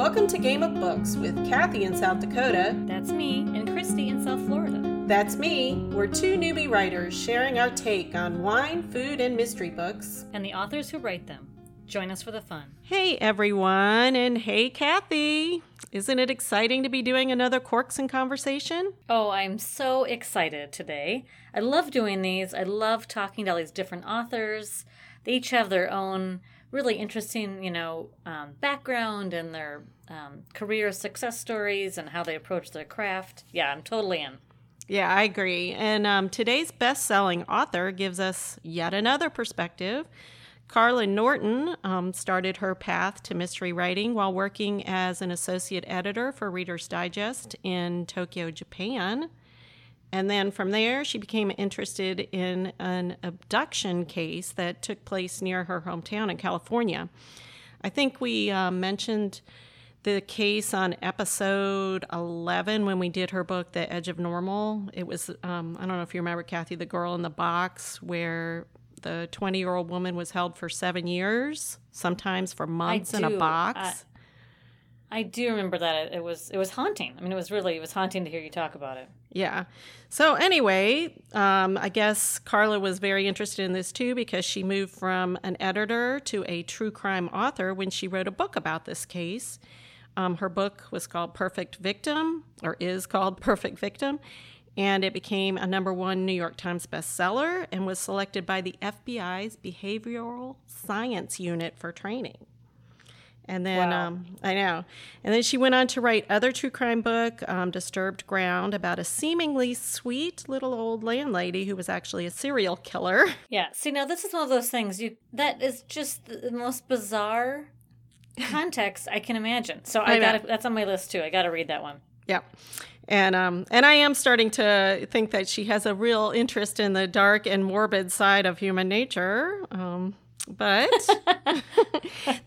Welcome to Game of Books with Kathy in South Dakota. That's me, and Christy in South Florida. That's me. We're two newbie writers sharing our take on wine, food, and mystery books. And the authors who write them. Join us for the fun. Hey, everyone, and hey, Kathy. Isn't it exciting to be doing another Corks and Conversation? Oh, I'm so excited today. I love doing these. I love talking to all these different authors. They each have their own really interesting, you know, um, background and their um, career success stories and how they approach their craft. Yeah, I'm totally in. Yeah, I agree. And um, today's best selling author gives us yet another perspective. Carla Norton um, started her path to mystery writing while working as an associate editor for Reader's Digest in Tokyo, Japan. And then from there, she became interested in an abduction case that took place near her hometown in California. I think we uh, mentioned the case on episode 11 when we did her book, The Edge of Normal. It was, um, I don't know if you remember, Kathy, the girl in the box where the 20 year old woman was held for seven years, sometimes for months in a box. I do remember that it was it was haunting. I mean, it was really it was haunting to hear you talk about it. Yeah. So anyway, um, I guess Carla was very interested in this too because she moved from an editor to a true crime author when she wrote a book about this case. Um, her book was called Perfect Victim, or is called Perfect Victim, and it became a number one New York Times bestseller and was selected by the FBI's Behavioral Science Unit for training. And then wow. um, I know. And then she went on to write other true crime book, um, Disturbed Ground, about a seemingly sweet little old landlady who was actually a serial killer. Yeah. See, now this is one of those things you that is just the most bizarre context I can imagine. So I, I got that's on my list too. I got to read that one. Yeah. And um, and I am starting to think that she has a real interest in the dark and morbid side of human nature. Um, but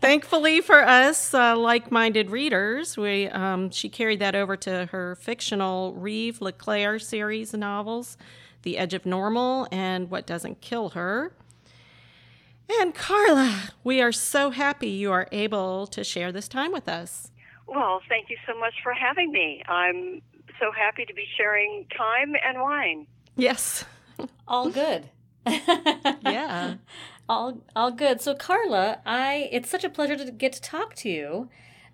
thankfully for us, uh, like-minded readers, we um, she carried that over to her fictional Reeve LeClaire series of novels, The Edge of Normal and What Doesn't Kill Her. And Carla, we are so happy you are able to share this time with us. Well, thank you so much for having me. I'm so happy to be sharing time and wine. Yes. All good. yeah. All all good. So Carla, I it's such a pleasure to get to talk to you.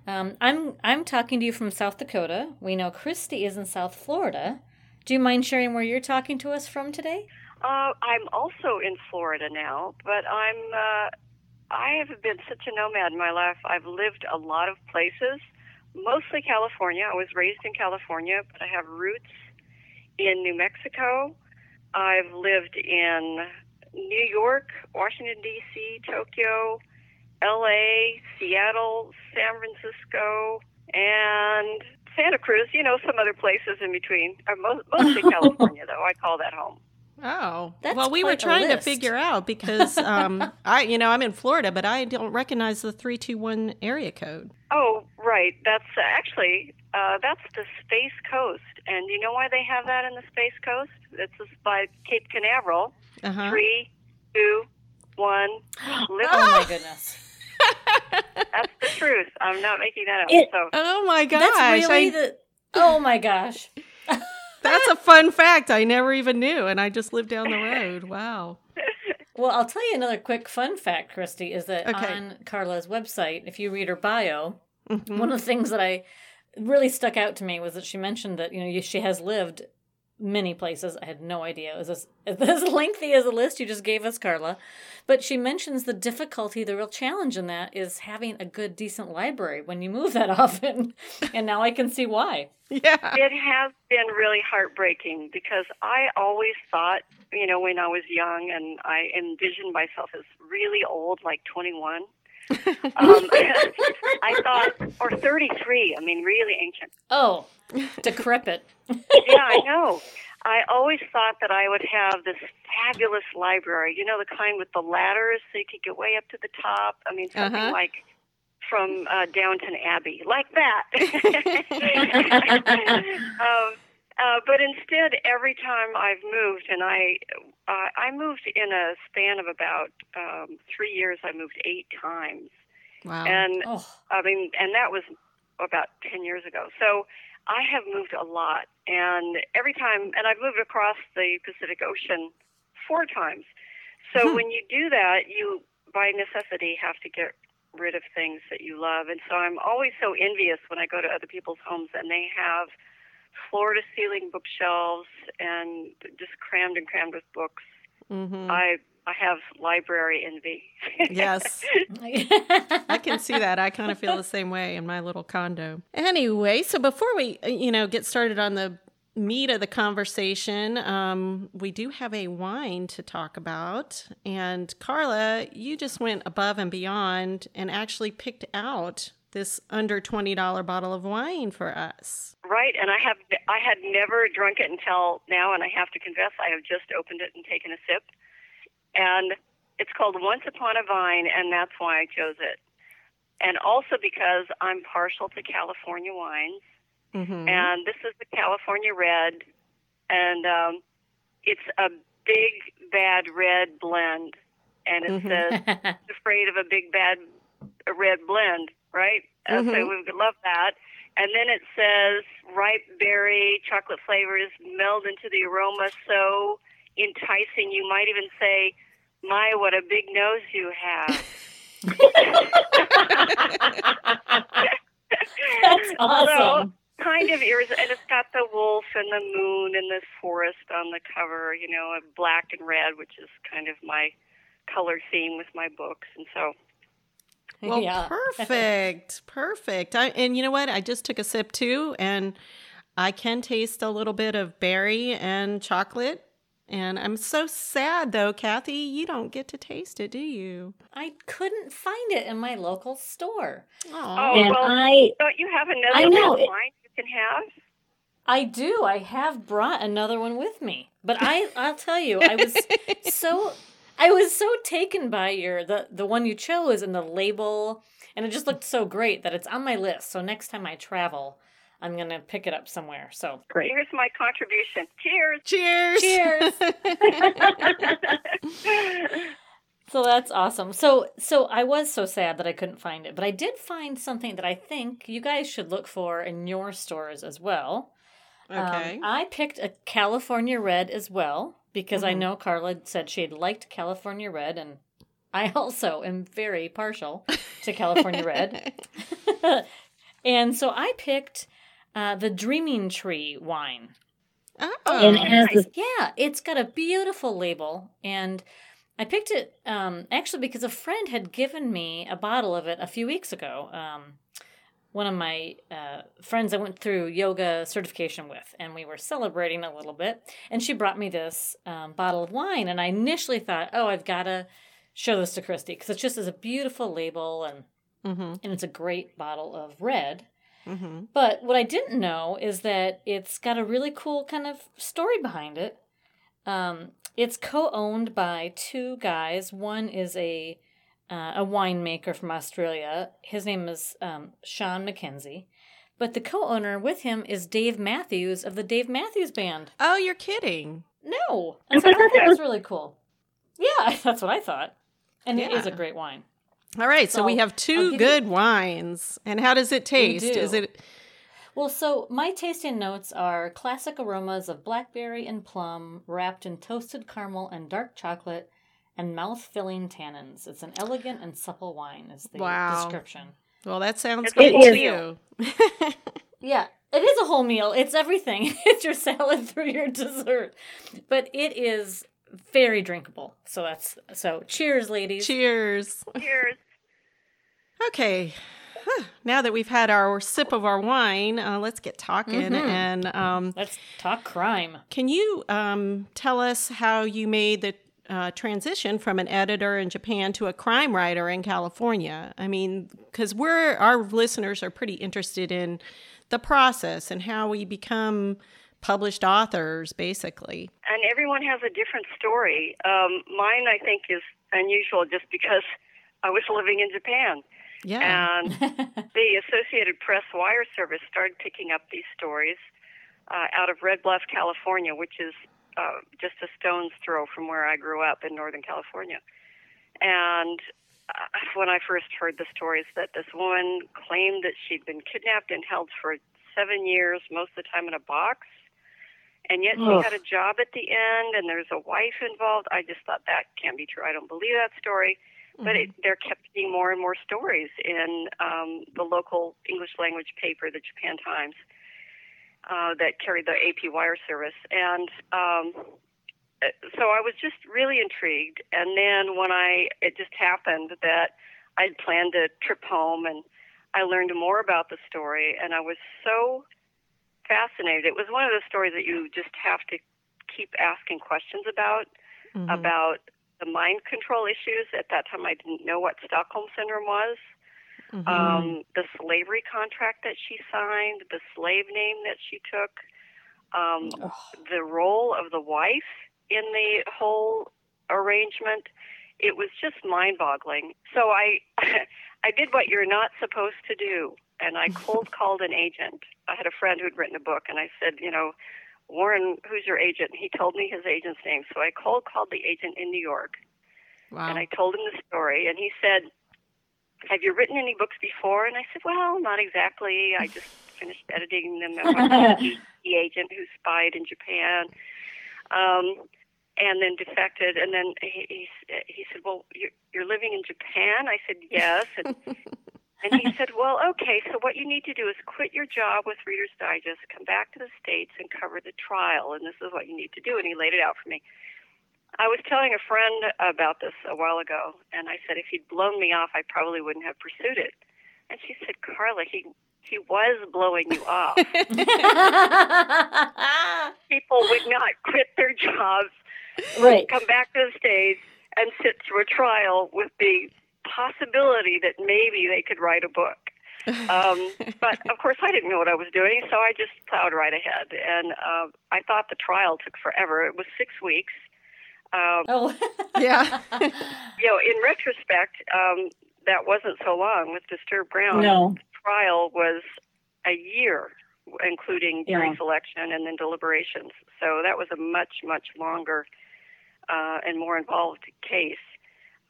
Um, I'm I'm talking to you from South Dakota. We know Christy is in South Florida. Do you mind sharing where you're talking to us from today? Uh, I'm also in Florida now, but I'm uh, I have been such a nomad in my life. I've lived a lot of places, mostly California. I was raised in California, but I have roots in New Mexico. I've lived in New York, Washington, D.C., Tokyo, L.A., Seattle, San Francisco, and Santa Cruz, you know, some other places in between. mostly California, though. I call that home. Oh, That's well, we were trying to figure out because um, I, you know, I'm in Florida, but I don't recognize the three two one area code. Oh, right. That's uh, actually uh, that's the Space Coast, and you know why they have that in the Space Coast? It's by Cape Canaveral, uh-huh. Three, two, one. Live oh my goodness. That's the truth. I'm not making that up. It, so. Oh my gosh! That's really I, the. Oh my gosh. that's a fun fact I never even knew, and I just lived down the road. Wow. Well, I'll tell you another quick fun fact, Christy, is that okay. on Carla's website, if you read her bio, mm-hmm. one of the things that I really stuck out to me was that she mentioned that you know she has lived many places. I had no idea it was as, as lengthy as a list you just gave us, Carla. But she mentions the difficulty, the real challenge in that is having a good, decent library when you move that often. and now I can see why. Yeah. It has been really heartbreaking because I always thought, you know, when I was young and I envisioned myself as really old, like 21. Um, I thought, or 33, I mean, really ancient. Oh, decrepit. yeah, I know. I always thought that I would have this fabulous library, you know, the kind with the ladders so you could get way up to the top. I mean, something uh-huh. like from uh, Downton Abbey, like that. um, uh, but instead, every time I've moved, and I, uh, I moved in a span of about um, three years. I moved eight times. Wow! And oh. I mean, and that was about 10 years ago. So I have moved a lot. And every time, and I've moved across the Pacific Ocean four times. So hmm. when you do that, you by necessity have to get rid of things that you love. And so I'm always so envious when I go to other people's homes and they have floor to ceiling bookshelves and just crammed and crammed with books. Mm-hmm. I I have library envy. yes. I can see that. I kind of feel the same way in my little condo. Anyway, so before we, uh, you know, get started on the meat of the conversation, um, we do have a wine to talk about. And Carla, you just went above and beyond and actually picked out this under $20 bottle of wine for us. Right, and I have I had never drunk it until now and I have to confess I have just opened it and taken a sip. And it's called Once Upon a Vine and that's why I chose it. And also because I'm partial to California wines. Mm-hmm. And this is the California Red and um, it's a big bad red blend and it mm-hmm. says afraid of a big bad red blend right? Uh, mm-hmm. So we would love that. And then it says ripe berry, chocolate flavors meld into the aroma so enticing. You might even say, My, what a big nose you have. That's awesome. kind of ears, and it's got the wolf and the moon and the forest on the cover, you know, black and red, which is kind of my color theme with my books. And so well, yeah. perfect. perfect. I, and you know what? I just took a sip too, and I can taste a little bit of berry and chocolate. And I'm so sad though, Kathy, you don't get to taste it, do you? I couldn't find it in my local store. Oh, and well, I don't you have another I know, wine you can have? I do. I have brought another one with me. But I I'll tell you, I was so I was so taken by your the the one you chose and the label, and it just looked so great that it's on my list. So next time I travel, I'm gonna pick it up somewhere. So great. Here's my contribution. Cheers. Cheers. Cheers. so that's awesome. So so I was so sad that I couldn't find it, but I did find something that I think you guys should look for in your stores as well. Okay. Um, I picked a California Red as well because mm-hmm. I know Carla said she liked California Red, and I also am very partial to California Red. and so I picked uh, the Dreaming Tree wine. Oh, and it has yeah, it's got a beautiful label, and I picked it um, actually because a friend had given me a bottle of it a few weeks ago. Um, one of my uh, friends I went through yoga certification with, and we were celebrating a little bit. And she brought me this um, bottle of wine, and I initially thought, "Oh, I've got to show this to Christy because it's just as a beautiful label, and mm-hmm. and it's a great bottle of red." Mm-hmm. But what I didn't know is that it's got a really cool kind of story behind it. Um, it's co-owned by two guys. One is a uh, a winemaker from Australia. His name is um, Sean McKenzie. But the co owner with him is Dave Matthews of the Dave Matthews Band. Oh, you're kidding. No. And so I thought that was really cool. Yeah, that's what I thought. And yeah. it is a great wine. All right, so, so we have two good you... wines. And how does it taste? Is it well, so my tasting notes are classic aromas of blackberry and plum wrapped in toasted caramel and dark chocolate and mouth-filling tannins. It's an elegant and supple wine, is the wow. description. Well, that sounds good to you. yeah, it is a whole meal. It's everything. it's your salad through your dessert, but it is very drinkable. So that's so. Cheers, ladies. Cheers. Cheers. Okay. Now that we've had our sip of our wine, uh, let's get talking mm-hmm. and um, let's talk crime. Can you um, tell us how you made the uh, transition from an editor in Japan to a crime writer in California. I mean, because we're our listeners are pretty interested in the process and how we become published authors, basically. And everyone has a different story. Um, mine, I think, is unusual just because I was living in Japan. Yeah. And the Associated Press wire service started picking up these stories uh, out of Red Bluff, California, which is uh, just a stone's throw from where I grew up in Northern California. And uh, when I first heard the stories that this woman claimed that she'd been kidnapped and held for seven years, most of the time in a box, and yet she had a job at the end, and there's a wife involved. I just thought that can't be true. I don't believe that story. Mm-hmm. But it, there kept being more and more stories in um, the local English language paper, the Japan Times, uh, that carried the AP wire service, and um, so I was just really intrigued. And then when I, it just happened that I'd planned a trip home and I learned more about the story and I was so fascinated. It was one of those stories that you just have to keep asking questions about, mm-hmm. about the mind control issues. At that time, I didn't know what Stockholm Syndrome was. Mm-hmm. Um, the slavery contract that she signed, the slave name that she took, um, the role of the wife in the whole arrangement. It was just mind-boggling. So I, I did what you're not supposed to do, and I cold called an agent. I had a friend who'd written a book, and I said, you know, Warren, who's your agent? And He told me his agent's name, so I cold called the agent in New York, wow. and I told him the story, and he said, "Have you written any books before?" And I said, "Well, not exactly. I just finished editing them. the agent who spied in Japan." Um, and then defected. And then he he, he said, "Well, you're, you're living in Japan." I said, "Yes." And, and he said, "Well, okay. So what you need to do is quit your job with Reader's Digest, come back to the states, and cover the trial. And this is what you need to do." And he laid it out for me. I was telling a friend about this a while ago, and I said, if he'd blown me off, I probably wouldn't have pursued it. And she said, Carla, he he was blowing you off. People would not quit their jobs right. come back to the stage and sit through a trial with the possibility that maybe they could write a book. Um, but of course, I didn't know what I was doing, so I just plowed right ahead. And uh, I thought the trial took forever. It was six weeks. Um, oh, yeah. you know, in retrospect, um, that wasn't so long with Disturbed Ground. No. The trial was a year, including jury yeah. selection and then deliberations. So that was a much, much longer uh, and more involved case.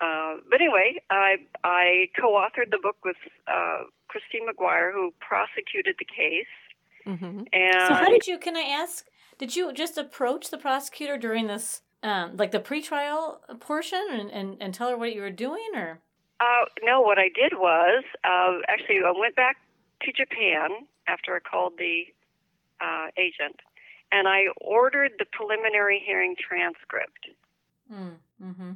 Uh, but anyway, I I co-authored the book with uh, Christine McGuire, who prosecuted the case. Mm-hmm. And so, how did you? Can I ask? Did you just approach the prosecutor during this, um, like the pretrial portion, and, and, and tell her what you were doing, or? Uh, no, what I did was uh, actually I went back to Japan after I called the uh, agent, and I ordered the preliminary hearing transcript. Mm, mm-hmm.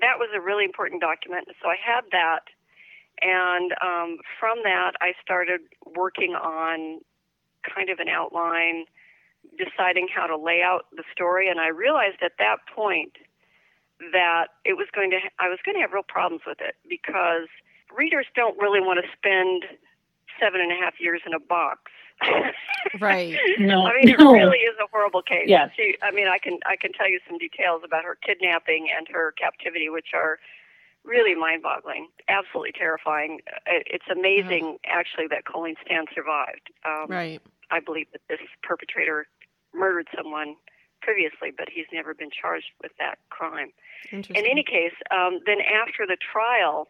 That was a really important document. So I had that. And um, from that, I started working on kind of an outline, deciding how to lay out the story. And I realized at that point that it was going to, I was going to have real problems with it because readers don't really want to spend seven and a half years in a box right. No. I mean, it really is a horrible case. Yes. She, I mean, I can I can tell you some details about her kidnapping and her captivity, which are really mind-boggling, absolutely terrifying. It's amazing, actually, that Colleen Stan survived. Um, right. I believe that this perpetrator murdered someone previously, but he's never been charged with that crime. In any case, um, then after the trial,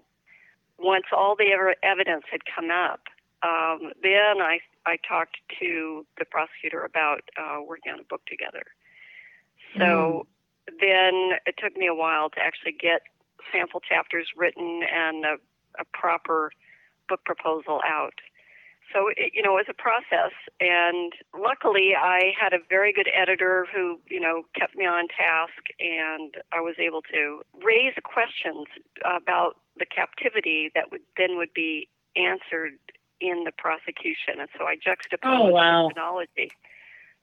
once all the evidence had come up, um, then I I talked to the prosecutor about uh, working on a book together. So mm. then it took me a while to actually get sample chapters written and a, a proper book proposal out. So it, you know, it was a process, and luckily I had a very good editor who you know kept me on task, and I was able to raise questions about the captivity that would then would be answered in the prosecution, and so I juxtaposed oh, wow. chronology.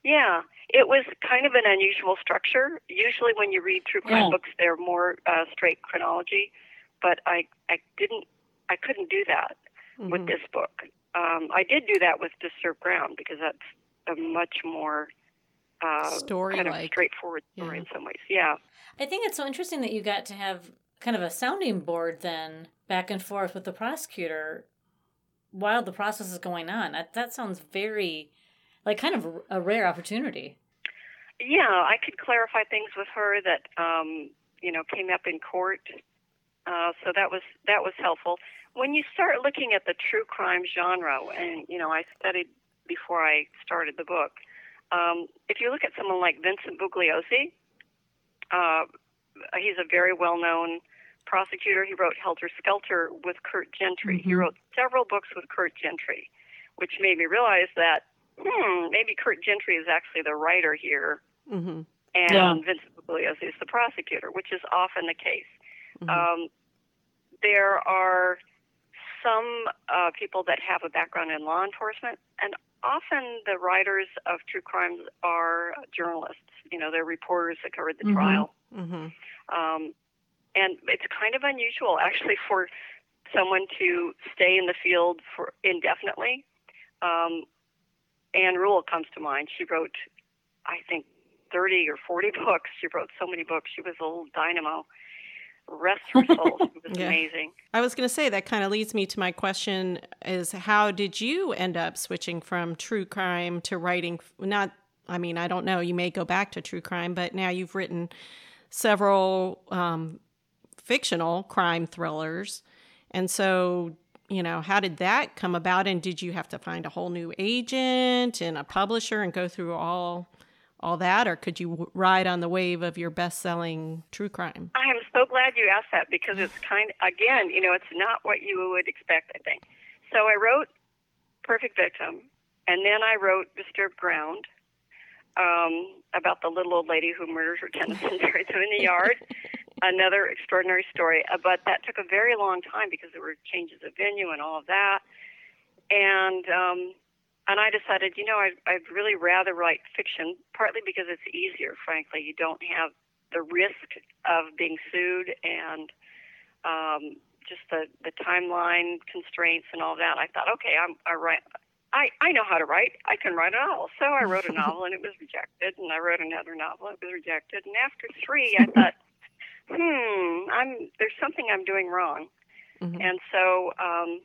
Yeah, it was kind of an unusual structure. Usually, when you read true crime yeah. books, they're more uh, straight chronology, but I I didn't I couldn't do that mm-hmm. with this book. Um, I did do that with Disturbed Ground because that's a much more uh, story kind of straightforward story yeah. in some ways. Yeah, I think it's so interesting that you got to have kind of a sounding board then back and forth with the prosecutor while the process is going on. That, that sounds very, like, kind of a rare opportunity. Yeah, I could clarify things with her that, um, you know, came up in court Uh, so that was that was helpful. When you start looking at the true crime genre, and you know, I studied before I started the book. Um, if you look at someone like Vincent Bugliosi, uh, he's a very well-known prosecutor. He wrote Helter Skelter with Kurt Gentry. Mm-hmm. He wrote several books with Kurt Gentry, which made me realize that hmm, maybe Kurt Gentry is actually the writer here, mm-hmm. and yeah. Vincent Bugliosi is the prosecutor, which is often the case. Mm-hmm. Um, there are some uh, people that have a background in law enforcement, and often the writers of true crimes are journalists. You know, they're reporters that covered the mm-hmm. trial. Mm-hmm. Um, and it's kind of unusual, actually, for someone to stay in the field for indefinitely. Um, Ann Rule comes to mind. She wrote, I think, 30 or 40 books. She wrote so many books. She was a little dynamo. Rest her soul. It was yeah. amazing. I was going to say that kind of leads me to my question: Is how did you end up switching from true crime to writing? Not, I mean, I don't know. You may go back to true crime, but now you've written several um, fictional crime thrillers, and so you know, how did that come about? And did you have to find a whole new agent and a publisher and go through all all that, or could you ride on the wave of your best-selling true crime? I am so glad you asked that because it's kind again, you know, it's not what you would expect. I think. So I wrote Perfect Victim, and then I wrote Disturbed Ground um, about the little old lady who murders her tenants and buries them in the yard. another extraordinary story. Uh, but that took a very long time because there were changes of venue and all of that. And um, and I decided, you know, I'd, I'd really rather write fiction, partly because it's easier. Frankly, you don't have the risk of being sued and um, just the the timeline constraints and all that. I thought, okay, I'm I write. I, I know how to write. I can write a novel. So I wrote a novel and it was rejected, and I wrote another novel. It was rejected, and after three, I thought, hmm, I'm there's something I'm doing wrong. Mm-hmm. And so um,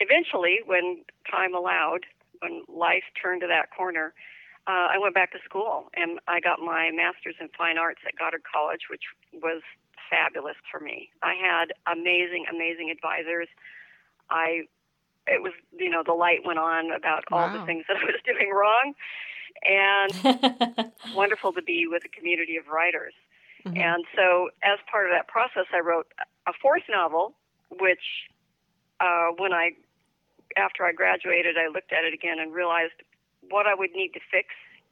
eventually, when time allowed, when life turned to that corner, uh, I went back to school and I got my master's in fine arts at Goddard College, which was fabulous for me. I had amazing, amazing advisors. I, it was, you know, the light went on about wow. all the things that I was doing wrong, and wonderful to be with a community of writers. Mm-hmm. And so, as part of that process, I wrote a fourth novel, which, uh, when I, after I graduated, I looked at it again and realized what I would need to fix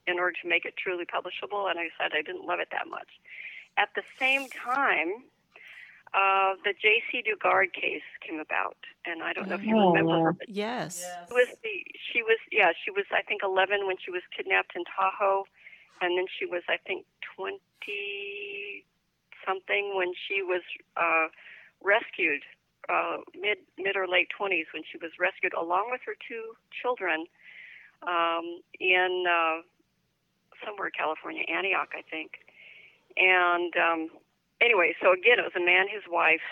in order to make it truly publishable, and I said I didn't love it that much. At the same time, uh, the Jaycee Dugard case came about, and I don't know if you oh. remember her. But yes. She was the she was yeah she was I think 11 when she was kidnapped in Tahoe, and then she was I think 20 something when she was uh, rescued, uh, mid mid or late 20s when she was rescued along with her two children um, in uh, somewhere in California, Antioch, I think. And um, anyway, so again, it was a man, his wife,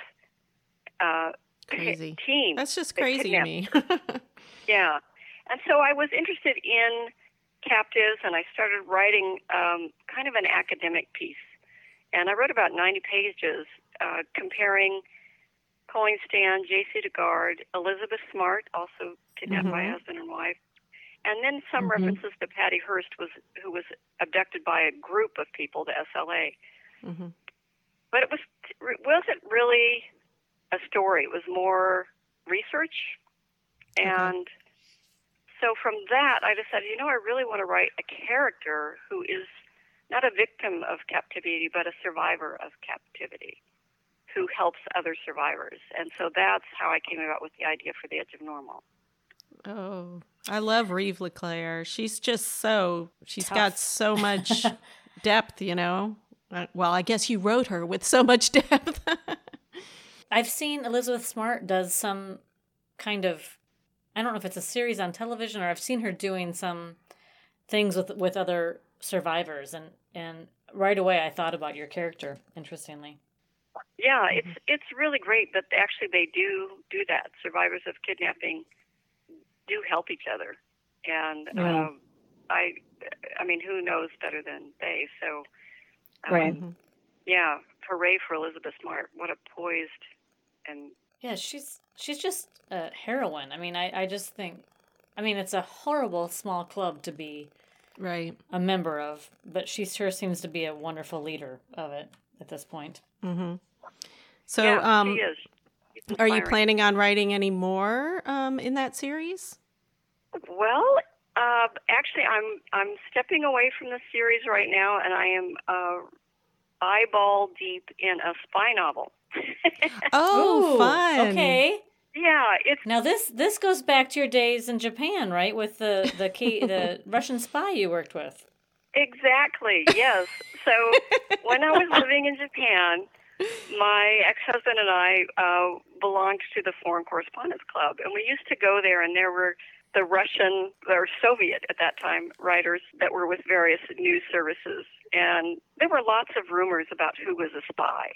uh, crazy team. That's just crazy to me. yeah, and so I was interested in captives, and I started writing um, kind of an academic piece. And I wrote about 90 pages uh, comparing Colleen Stan, Jaycee Dugard, Elizabeth Smart, also kidnapped mm-hmm. by husband and wife, and then some mm-hmm. references to Patty Hearst, was who was abducted by a group of people to SLA. Mm-hmm. But it was wasn't really a story. It was more research, and so from that, I decided, you know, I really want to write a character who is not a victim of captivity, but a survivor of captivity who helps other survivors. And so that's how I came about with the idea for The Edge of Normal. Oh, I love Reeve LeClaire. She's just so, she's Tough. got so much depth, you know? Uh, well, I guess you wrote her with so much depth. I've seen Elizabeth Smart does some kind of I don't know if it's a series on television or I've seen her doing some things with with other survivors and and right away I thought about your character interestingly. Yeah, it's it's really great that actually they do do that. Survivors of kidnapping do help each other, and yeah. um, I I mean who knows better than they? So um, right, mm-hmm. yeah, hooray for Elizabeth Smart! What a poised and yeah, she's she's just a heroine. I mean, I I just think, I mean, it's a horrible small club to be right a member of, but she sure seems to be a wonderful leader of it at this point. Mm-hmm. So, yeah, um, she is. She's are you planning on writing any more um, in that series? Well, uh, actually, I'm I'm stepping away from the series right now, and I am uh, eyeball deep in a spy novel. Oh, Ooh, fun! Okay. yeah, it's Now this this goes back to your days in Japan, right? With the the key, the Russian spy you worked with. exactly yes. So when I was living in Japan, my ex-husband and I uh, belonged to the Foreign Correspondents Club, and we used to go there, and there were the Russian or Soviet at that time writers that were with various news services, and there were lots of rumors about who was a spy.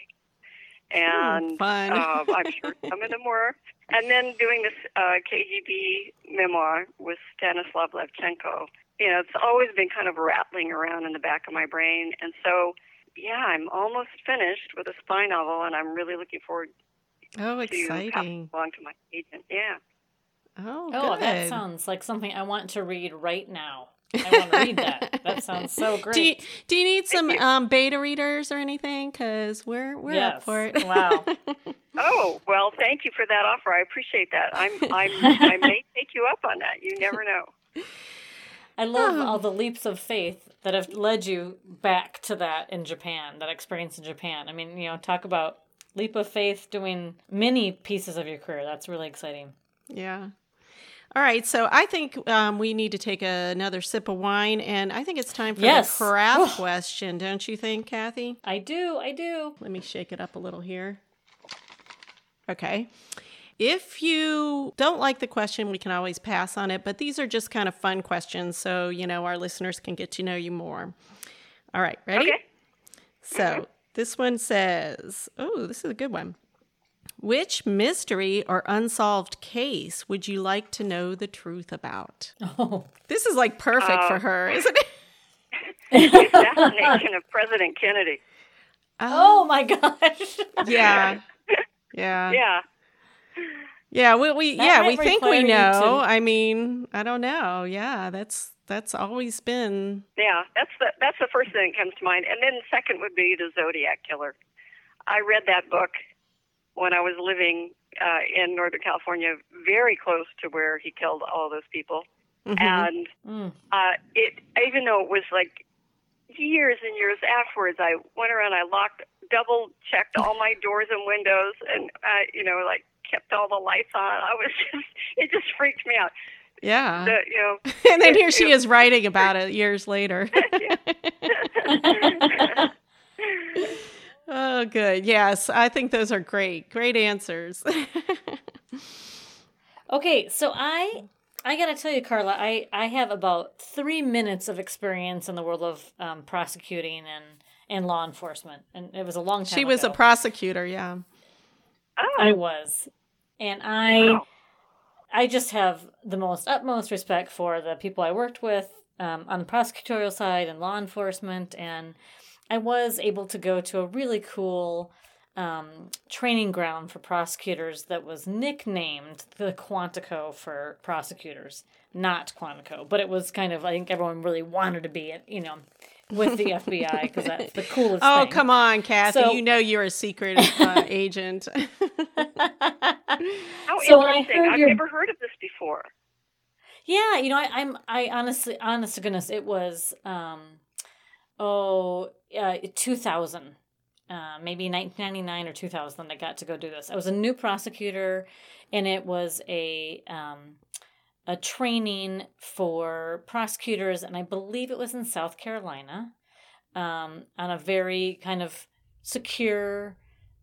And fun. uh, I'm sure some of them were. And then doing this uh, KGB memoir with Stanislav Levchenko, you know, it's always been kind of rattling around in the back of my brain. And so, yeah, I'm almost finished with a spy novel, and I'm really looking forward oh, to exciting! it along to my agent. Yeah. Oh, Oh, good. that sounds like something I want to read right now. I want to read that. That sounds so great. Do you, do you need some you. um, beta readers or anything? Because we're we're yes. up for it. Wow. Oh well, thank you for that offer. I appreciate that. I'm I'm I may take you up on that. You never know. I love Oh. all the leaps of faith that have led you back to that in Japan, that experience in Japan. I mean, you know, talk about leap of faith doing many pieces of your career. That's really exciting. Yeah. All right, so I think um, we need to take another sip of wine, and I think it's time for Yes. the craft question, don't you think, Kathy? I do, I do. Let me shake it up a little here. Okay. If you don't like the question, we can always pass on it, but these are just kind of fun questions, so you know our listeners can get to know you more. All right, ready? Okay. So this one says, oh, this is a good one. Which mystery or unsolved case would you like to know the truth about? Oh, This is like perfect for Uh, her, isn't it? The assassination of President Kennedy. oh my gosh. yeah. Yeah. Yeah. Yeah, we, we That yeah, we think we know. to- I mean, I don't know. Yeah, that's that's always been Yeah, that's the that's the first thing that comes to mind, and then the second would be the Zodiac Killer. I read that book when I was living uh, in Northern California, very close to where he killed all those people, Mhm. and Mm. uh, it even though it was like years and years afterwards, I went around, I locked, double checked all my doors and windows, and uh, you know, like kept all the lights on. I was just, it just freaked me out. yeah. The, you know, and then it- here she it- is writing about it years later. oh, good. Yes, I think those are great. Great answers. Okay, so I I gotta tell you, Carla, I I have about three minutes of experience in the world of um, prosecuting and and law enforcement, and it was a long time. she was a prosecutor, yeah. I oh, was, and I Wow. I just have the most utmost respect for the people I worked with um, on the prosecutorial side and law enforcement, and I was able to go to a really cool um, training ground for prosecutors that was nicknamed the Quantico for prosecutors, not Quantico, but it was kind of I think everyone really wanted to be it, you know, with the FBI because that's the coolest. Oh, thing. come on, Kathy. So- you know you're a secret uh, agent. how So when I interesting! heard I've your- never heard of this before. Yeah, you know, I, I'm I honestly, honest to goodness, it was um, oh, uh, 2000, uh, maybe 1999 or 2000. I got to go do this. I was a new prosecutor, and it was a um, a training for prosecutors, and I believe it was in South Carolina, um, on a very kind of secure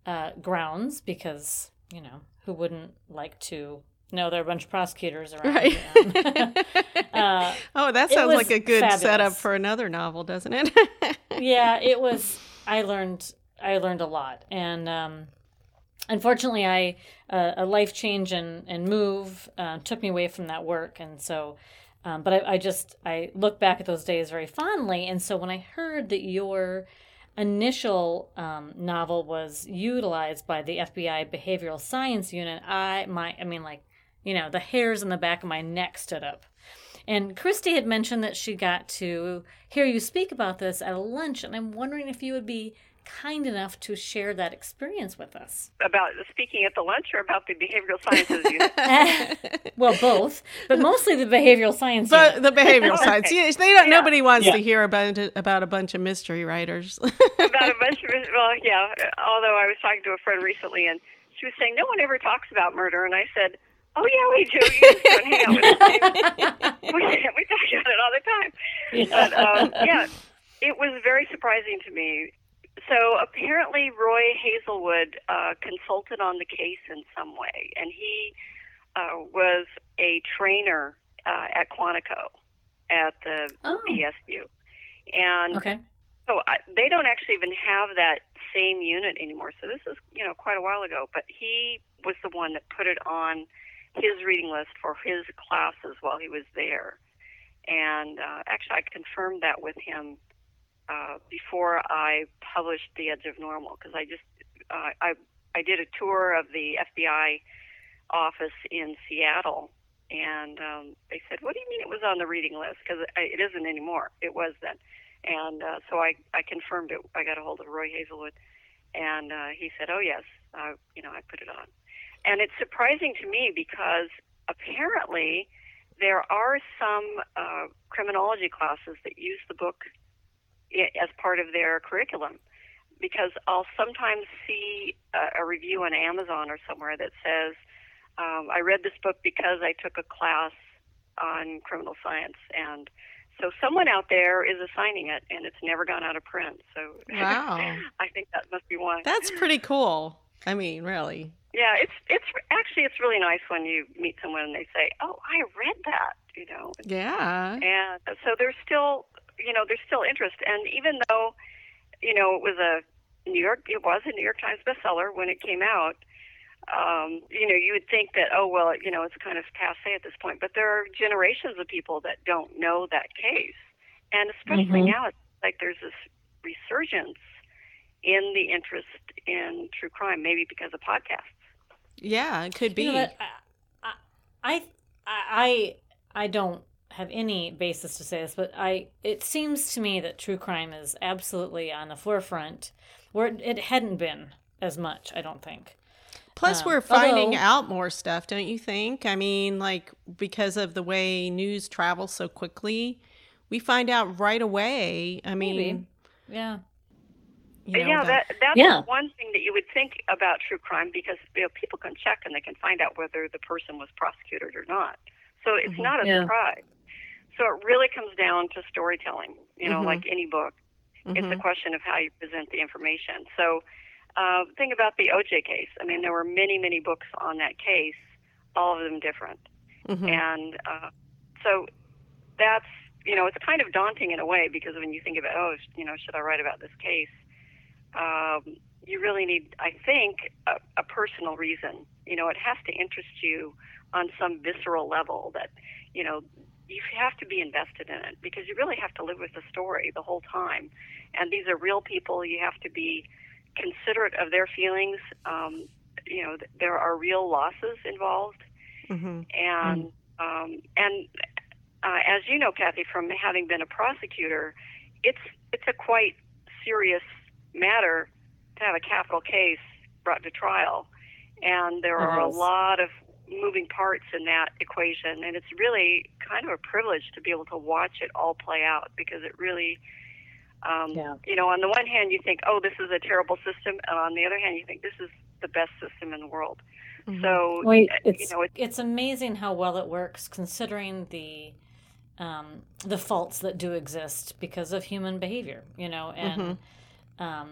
uh, grounds because you know who wouldn't like to know there are a bunch of prosecutors around. right. Um, uh, oh, that sounds like a good setup for another novel, doesn't it? yeah, it was. I learned. I learned a lot, and um, unfortunately, I uh, a life change and and move uh, took me away from that work, and so. Um, but I, I just I look back at those days very fondly, and so when I heard that your initial um, novel was utilized by the FBI Behavioral Science Unit, I my I mean like you know the hairs in the back of my neck stood up. And Christy had mentioned that she got to hear you speak about this at a lunch, and I'm wondering if you would be kind enough to share that experience with us. About speaking at the lunch or about the behavioral sciences unit? well, both, but mostly the behavioral sciences. But the behavioral science. Yeah, they don't. Yeah. Nobody wants yeah. to hear about about a bunch of mystery writers. about a bunch of well, yeah. Although I was talking to a friend recently, and she was saying no one ever talks about murder, and I said. Oh yeah, we do. You just don't hang out with us. we, we talk about it all the time. Yeah. But um, yeah, it was very surprising to me so apparently, Roy Hazelwood uh, consulted on the case in some way, and he uh, was a trainer uh, at Quantico at the oh. BSU. And okay. so I, they don't actually even have that same unit anymore. So this is, you know, quite a while ago. But he was the one that put it on his reading list for his classes while he was there. And uh, actually, I confirmed that with him uh, before I published The Edge of Normal because I just uh, I I did a tour of the FBI office in Seattle, and um, they said, "What do you mean it was on the reading list? Because it isn't anymore. It was then." And uh, so I I confirmed it. I got a hold of Roy Hazelwood, and uh, he said, "Oh yes, uh, you know I put it on." And it's surprising to me because apparently there are some uh, criminology classes that use the book as part of their curriculum because I'll sometimes see a, a review on Amazon or somewhere that says, um, I read this book because I took a class on criminal science. And so someone out there is assigning it, and it's never gone out of print. So wow. I think that must be why. That's pretty cool. I mean, really. Yeah, it's it's actually it's really nice when you meet someone and they say, "Oh, I read that," you know. Yeah. And so there's still you know, there's still interest. And even though, you know, it was a New York, it was a New York Times bestseller when it came out. Um, you know, you would think that, oh well, you know, it's kind of passe at this point. But there are generations of people that don't know that case, and especially mm-hmm. now, it's like there's this resurgence in the interest in true crime, maybe because of podcasts. Yeah, it could be. You know I, I, I, I don't have any basis to say this, but I it seems to me that true crime is absolutely on the forefront where it hadn't been as much, I don't think. Plus, um, we're finding although, out more stuff, don't you think? I mean, like because of the way news travels so quickly, we find out right away. I mean, maybe. yeah. You know, yeah, that, that's yeah. one thing that you would think about true crime because you know people can check and they can find out whether the person was prosecuted or not. So it's mm-hmm. not a yeah. surprise. So it really comes down to storytelling, you know, mm-hmm. like any book. Mm-hmm. It's a mm-hmm. question of how you present the information. So, uh, think about the OJ case. I mean, there were many, many books on that case, all of them different. Mm-hmm. And uh, so that's, you know, it's kind of daunting in a way because when you think about, oh, you know, should I write about this case? Um, you really need, I think, a, a personal reason. You know, it has to interest you on some visceral level that, you know, you have to be invested in it because you really have to live with the story the whole time. And these are real people. You have to be considerate of their feelings. Um, you know, there are real losses involved, mm-hmm. and mm-hmm. um, and uh, as you know, Kathy, from having been a prosecutor, it's it's a quite serious matter to have a capital case brought to trial, and there are a lot of moving parts in that equation, and it's really kind of a privilege to be able to watch it all play out because it really, um, yeah. you know, on the one hand you think, oh, this is a terrible system, and on the other hand you think this is the best system in the world. Mm-hmm. So, well, it's, you know, it's, it's amazing how well it works considering the um, the faults that do exist because of human behavior, you know, and mm-hmm. um,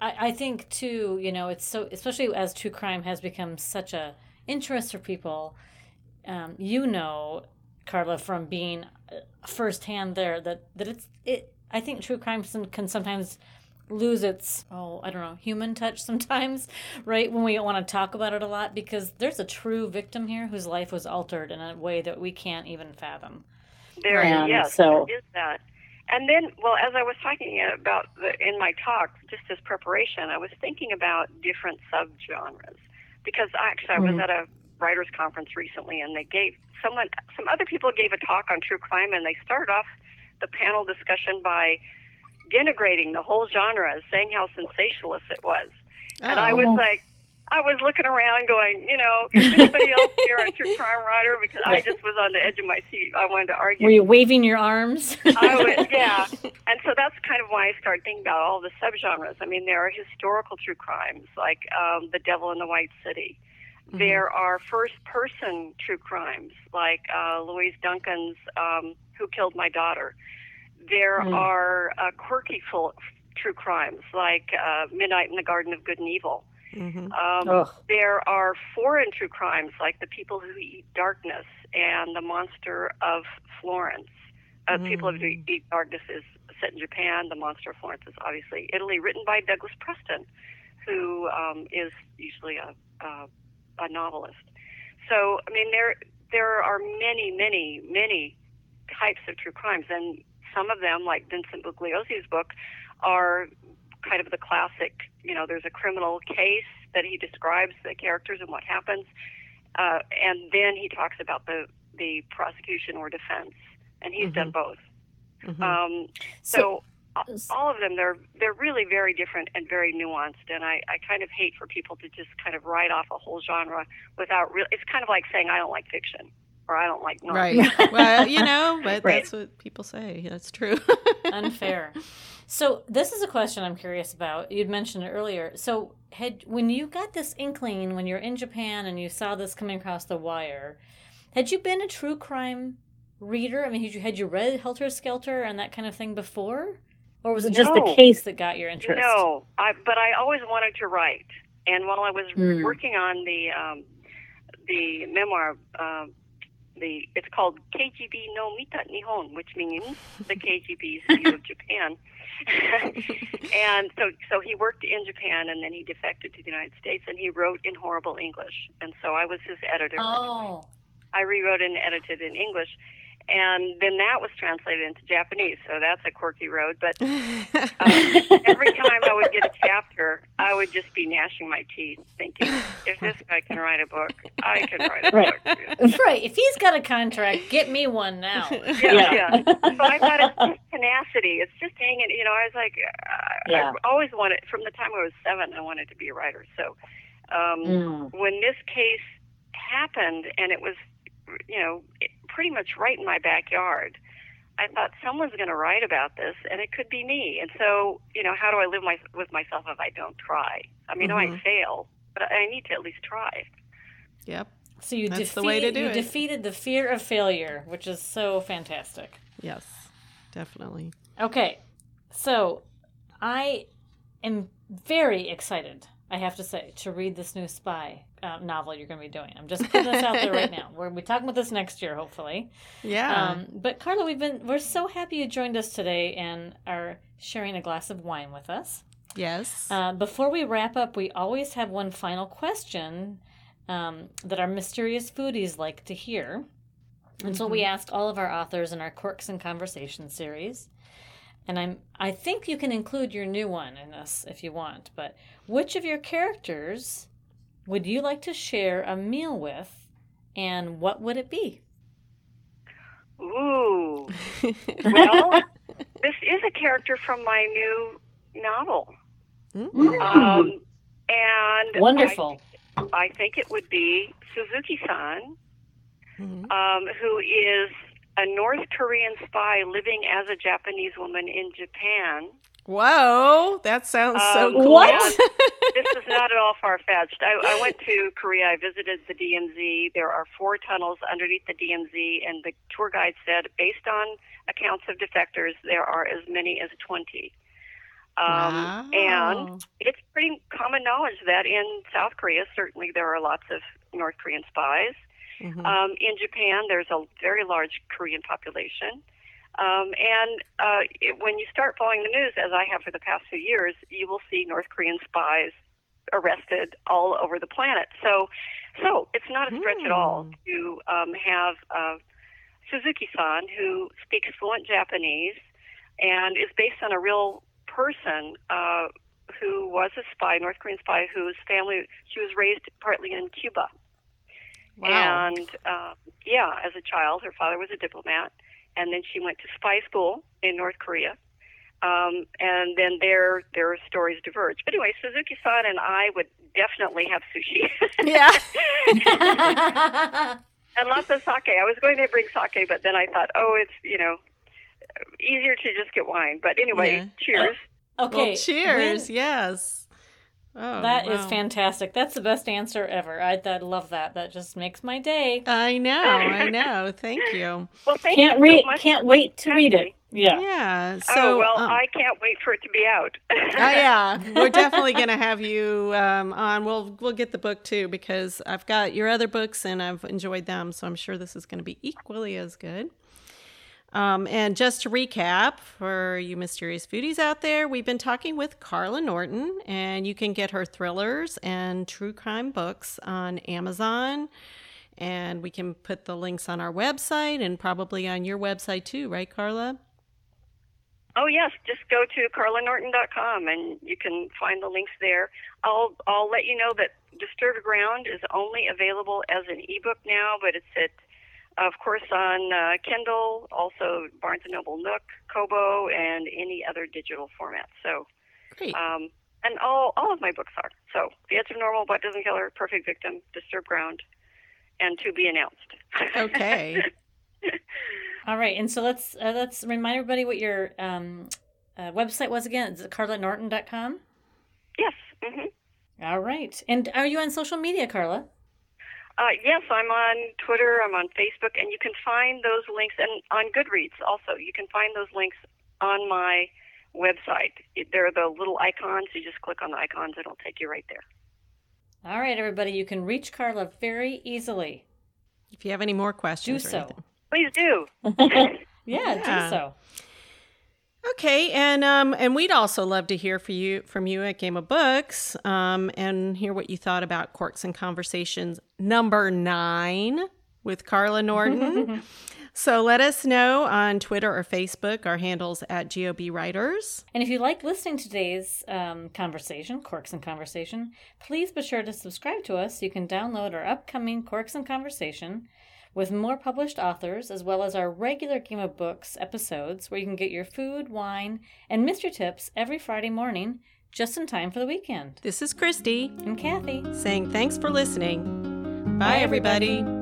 I, I think too, you know, it's so especially as true crime has become such a interest for people. Um, you know, Carla, from being uh, firsthand there, that that it's it. I think true crime can sometimes lose its oh I don't know human touch sometimes, right? When we don't want to talk about it a lot because there's a true victim here whose life was altered in a way that we can't even fathom. There, um, yes, so. there is that. and then, well, as I was talking about the, in my talk, just as preparation, I was thinking about different subgenres because actually I was mm-hmm. at a writers conference recently, and they gave someone, some other people gave a talk on true crime, and they started off the panel discussion by denigrating the whole genre, saying how sensationalist it was. Oh. And I was oh. like, I was looking around going, you know, is anybody else here a true crime writer? Because I just was on the edge of my seat. I wanted to argue. Were you waving your arms? I was, yeah. And so that's kind of why I started thinking about all the subgenres. I mean, there are historical true crimes like um, The Devil in the White City. Mm-hmm. There are first person true crimes like uh, Lois Duncan's um, Who Killed My Daughter. There mm. are uh, quirky full, true crimes like uh, Midnight in the Garden of Good and Evil. Mm-hmm. Um, there are foreign true crimes like The People Who Eat Darkness and The Monster of Florence. Uh, mm. People Who Eat Darkness is set in Japan. The Monster of Florence is obviously Italy, written by Douglas Preston, who um, is usually a, a, a novelist. So, I mean, there there are many, many, many types of true crimes, and some of them, like Vincent Bugliosi's book, are kind of the classic. You know, there's a criminal case that he describes the characters and what happens, uh, and then he talks about the the prosecution or defense, and he's mm-hmm. done both. Mm-hmm. Um, so, so all of them they're they're really very different and very nuanced and I, I kind of hate for people to just kind of write off a whole genre without real it's kind of like saying I don't like fiction or I don't like Right. well, you know, but right. that's what people say. That's true. Unfair. So this is a question I'm curious about. You'd mentioned it earlier. So had when you got this inkling when you're in Japan and you saw this coming across the wire, had you been a true crime reader? I mean, had you had you read Helter Skelter and that kind of thing before, or was it just no. the case that got your interest? No, I, but I always wanted to write. And while I was mm. working on the um, the memoir, uh, the it's called KGB no Mita Nihon, which means the KGB's view of Japan. and so so he worked in Japan and then he defected to the United States and he wrote in horrible English. And so I was his editor. Oh. I rewrote and edited in English and then that was translated into Japanese. So that's a quirky road. But um, every time I would get a chapter, I would just be gnashing my teeth, thinking, if this guy can write a book, I can write a right. book. Right. If he's got a contract, get me one now. Yeah. yeah. yeah. So I thought it's just tenacity. It's just hanging. You know, I was like, uh, yeah. I always wanted, from the time I was seven, I wanted to be a writer. So um, mm. when this case happened, and it was, you know, pretty much right in my backyard. I thought someone's going to write about this, and it could be me. And so, you know, how do I live my, with myself if I don't try? I mean, mm-hmm. I might fail, but I need to at least try. Yep. So you That's defeated, the way to do you it. defeated the fear of failure, which is so fantastic. Yes, definitely. Okay, so I am very excited I have to say, to read this new spy uh, novel you're going to be doing. I'm just putting this out there right now. We're we talking about this next year, hopefully. Yeah. Um, but Carla, we've been we're so happy you joined us today and are sharing a glass of wine with us. Yes. Uh, before we wrap up, we always have one final question um, that our mysterious foodies like to hear. And so we mm-hmm. asked all of our authors in our Corks and Conversation series and I'm I think you can include your new one in this if you want, but which of your characters would you like to share a meal with and what would it be? Ooh. well, this is a character from my new novel. Mm. Um, and wonderful. I, I, think it would be Suzuki san, mm-hmm. um, who is a North Korean spy living as a Japanese woman in Japan. Whoa, that sounds so um, cool. What? this is not at all far fetched. I, I, went to Korea. I visited the DMZ. There are four tunnels underneath the DMZ, and the tour guide said, based on accounts of defectors, there are as many as 20. Um, wow. And it's pretty common knowledge that in South Korea, certainly there are lots of North Korean spies. Mm-hmm. Um, in Japan, there's a very large Korean population. Um, and uh, it, when you start following the news, as I have for the past few years, you will see North Korean spies arrested all over the planet. So, so it's not a stretch mm. at all hmm. to um, have uh, Suzuki-san, who speaks fluent Japanese, and is based on a real person uh, who was a spy, North Korean spy, whose family she was raised partly in Cuba. Wow. And uh, yeah, as a child, her father was a diplomat, and then she went to spy school in North Korea. Um, and then their their stories diverge. But anyway, Suzuki-san and I would definitely have sushi. Yeah. and lots of sake. I was going to bring sake, but then I thought, oh, it's you know easier to just get wine. But anyway, Yeah. cheers. okay. well, cheers. when- yes. Oh, That is wow. fantastic. That's the best answer ever. I, I love that. That just makes my day. I know. I know. Thank you. Well, thank Can't you read. so much. Can't wait to read it. Yeah. Yeah. So, oh well, um, I can't wait for it to be out. Oh yeah, we're definitely gonna have you um, on. We'll we'll get the book too because I've got your other books and I've enjoyed them, so I'm sure this is going to be equally as good. Um, and just to recap for you mysterious foodies out there, we've been talking with Carla Norton, and you can get her thrillers and true crime books on Amazon. And we can put the links on our website and probably on your website too, right, Carla? Oh yes, just go to carlanorton.com and you can find the links there. I'll I'll let you know that Disturbed Ground is only available as an ebook now, but it's at of course on uh, Kindle, also Barnes and Noble Nook, Kobo, and any other digital format. So, Great. um, and all all of my books are. So, The Edge of Normal, What Doesn't Kill Her, Perfect Victim, Disturbed Ground, and to be announced. Okay. All right. And so let's uh, let's remind everybody what your um, uh, website was again. Is it carlanorton.com? yes. hmm All right. And are you on social media, Carla? Uh, yes, I'm on Twitter, I'm on Facebook, and you can find those links, and on Goodreads also. You can find those links on my website. It- They're the little icons. You just click on the icons, and it'll take you right there. All right, everybody. You can reach Carla very easily. If you have any more questions, or so. anything. Please do. Yeah, Yeah. do so. Okay, and um, and we'd also love to hear from you from you at Game of Books, um, and hear what you thought about Corks and Conversations number nine with Carla Norton. so let us know on Twitter or Facebook. Our handles at GOB Writers. And if you like listening to today's um, conversation, Corks and Conversation, please be sure to subscribe to us you can download our upcoming Corks and Conversation with more published authors, as well as our regular Game of Books episodes, where you can get your food, wine, and mystery tips every Friday morning, just in time for the weekend. This is Christy And Kathy. saying thanks for listening. Bye, Bye, everybody. everybody.